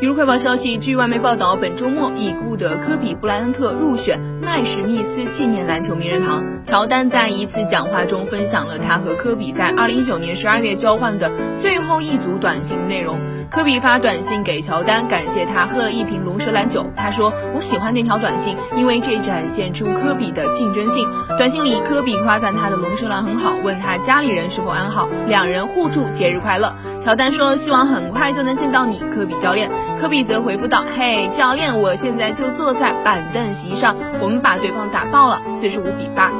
比如快报消息，据外媒报道，本周末已故的科比布莱恩特入选奈史密斯纪念篮球名人堂。乔丹在一次讲话中分享了他和科比在2019年12月交换的最后一组短信内容。科比发短信给乔丹，感谢他喝了一瓶龙舌兰酒。他说：“我喜欢那条短信，因为这展现出科比的竞争性。”短信里，科比夸赞他的龙舌兰很好，问他家里人是否安好，两人互祝节日快乐。乔丹说：“希望很快就能见到你，科比教练。”科比则回复道：“嘿，教练，我现在就坐在板凳席上。”我们把对方打爆了，四十五比八。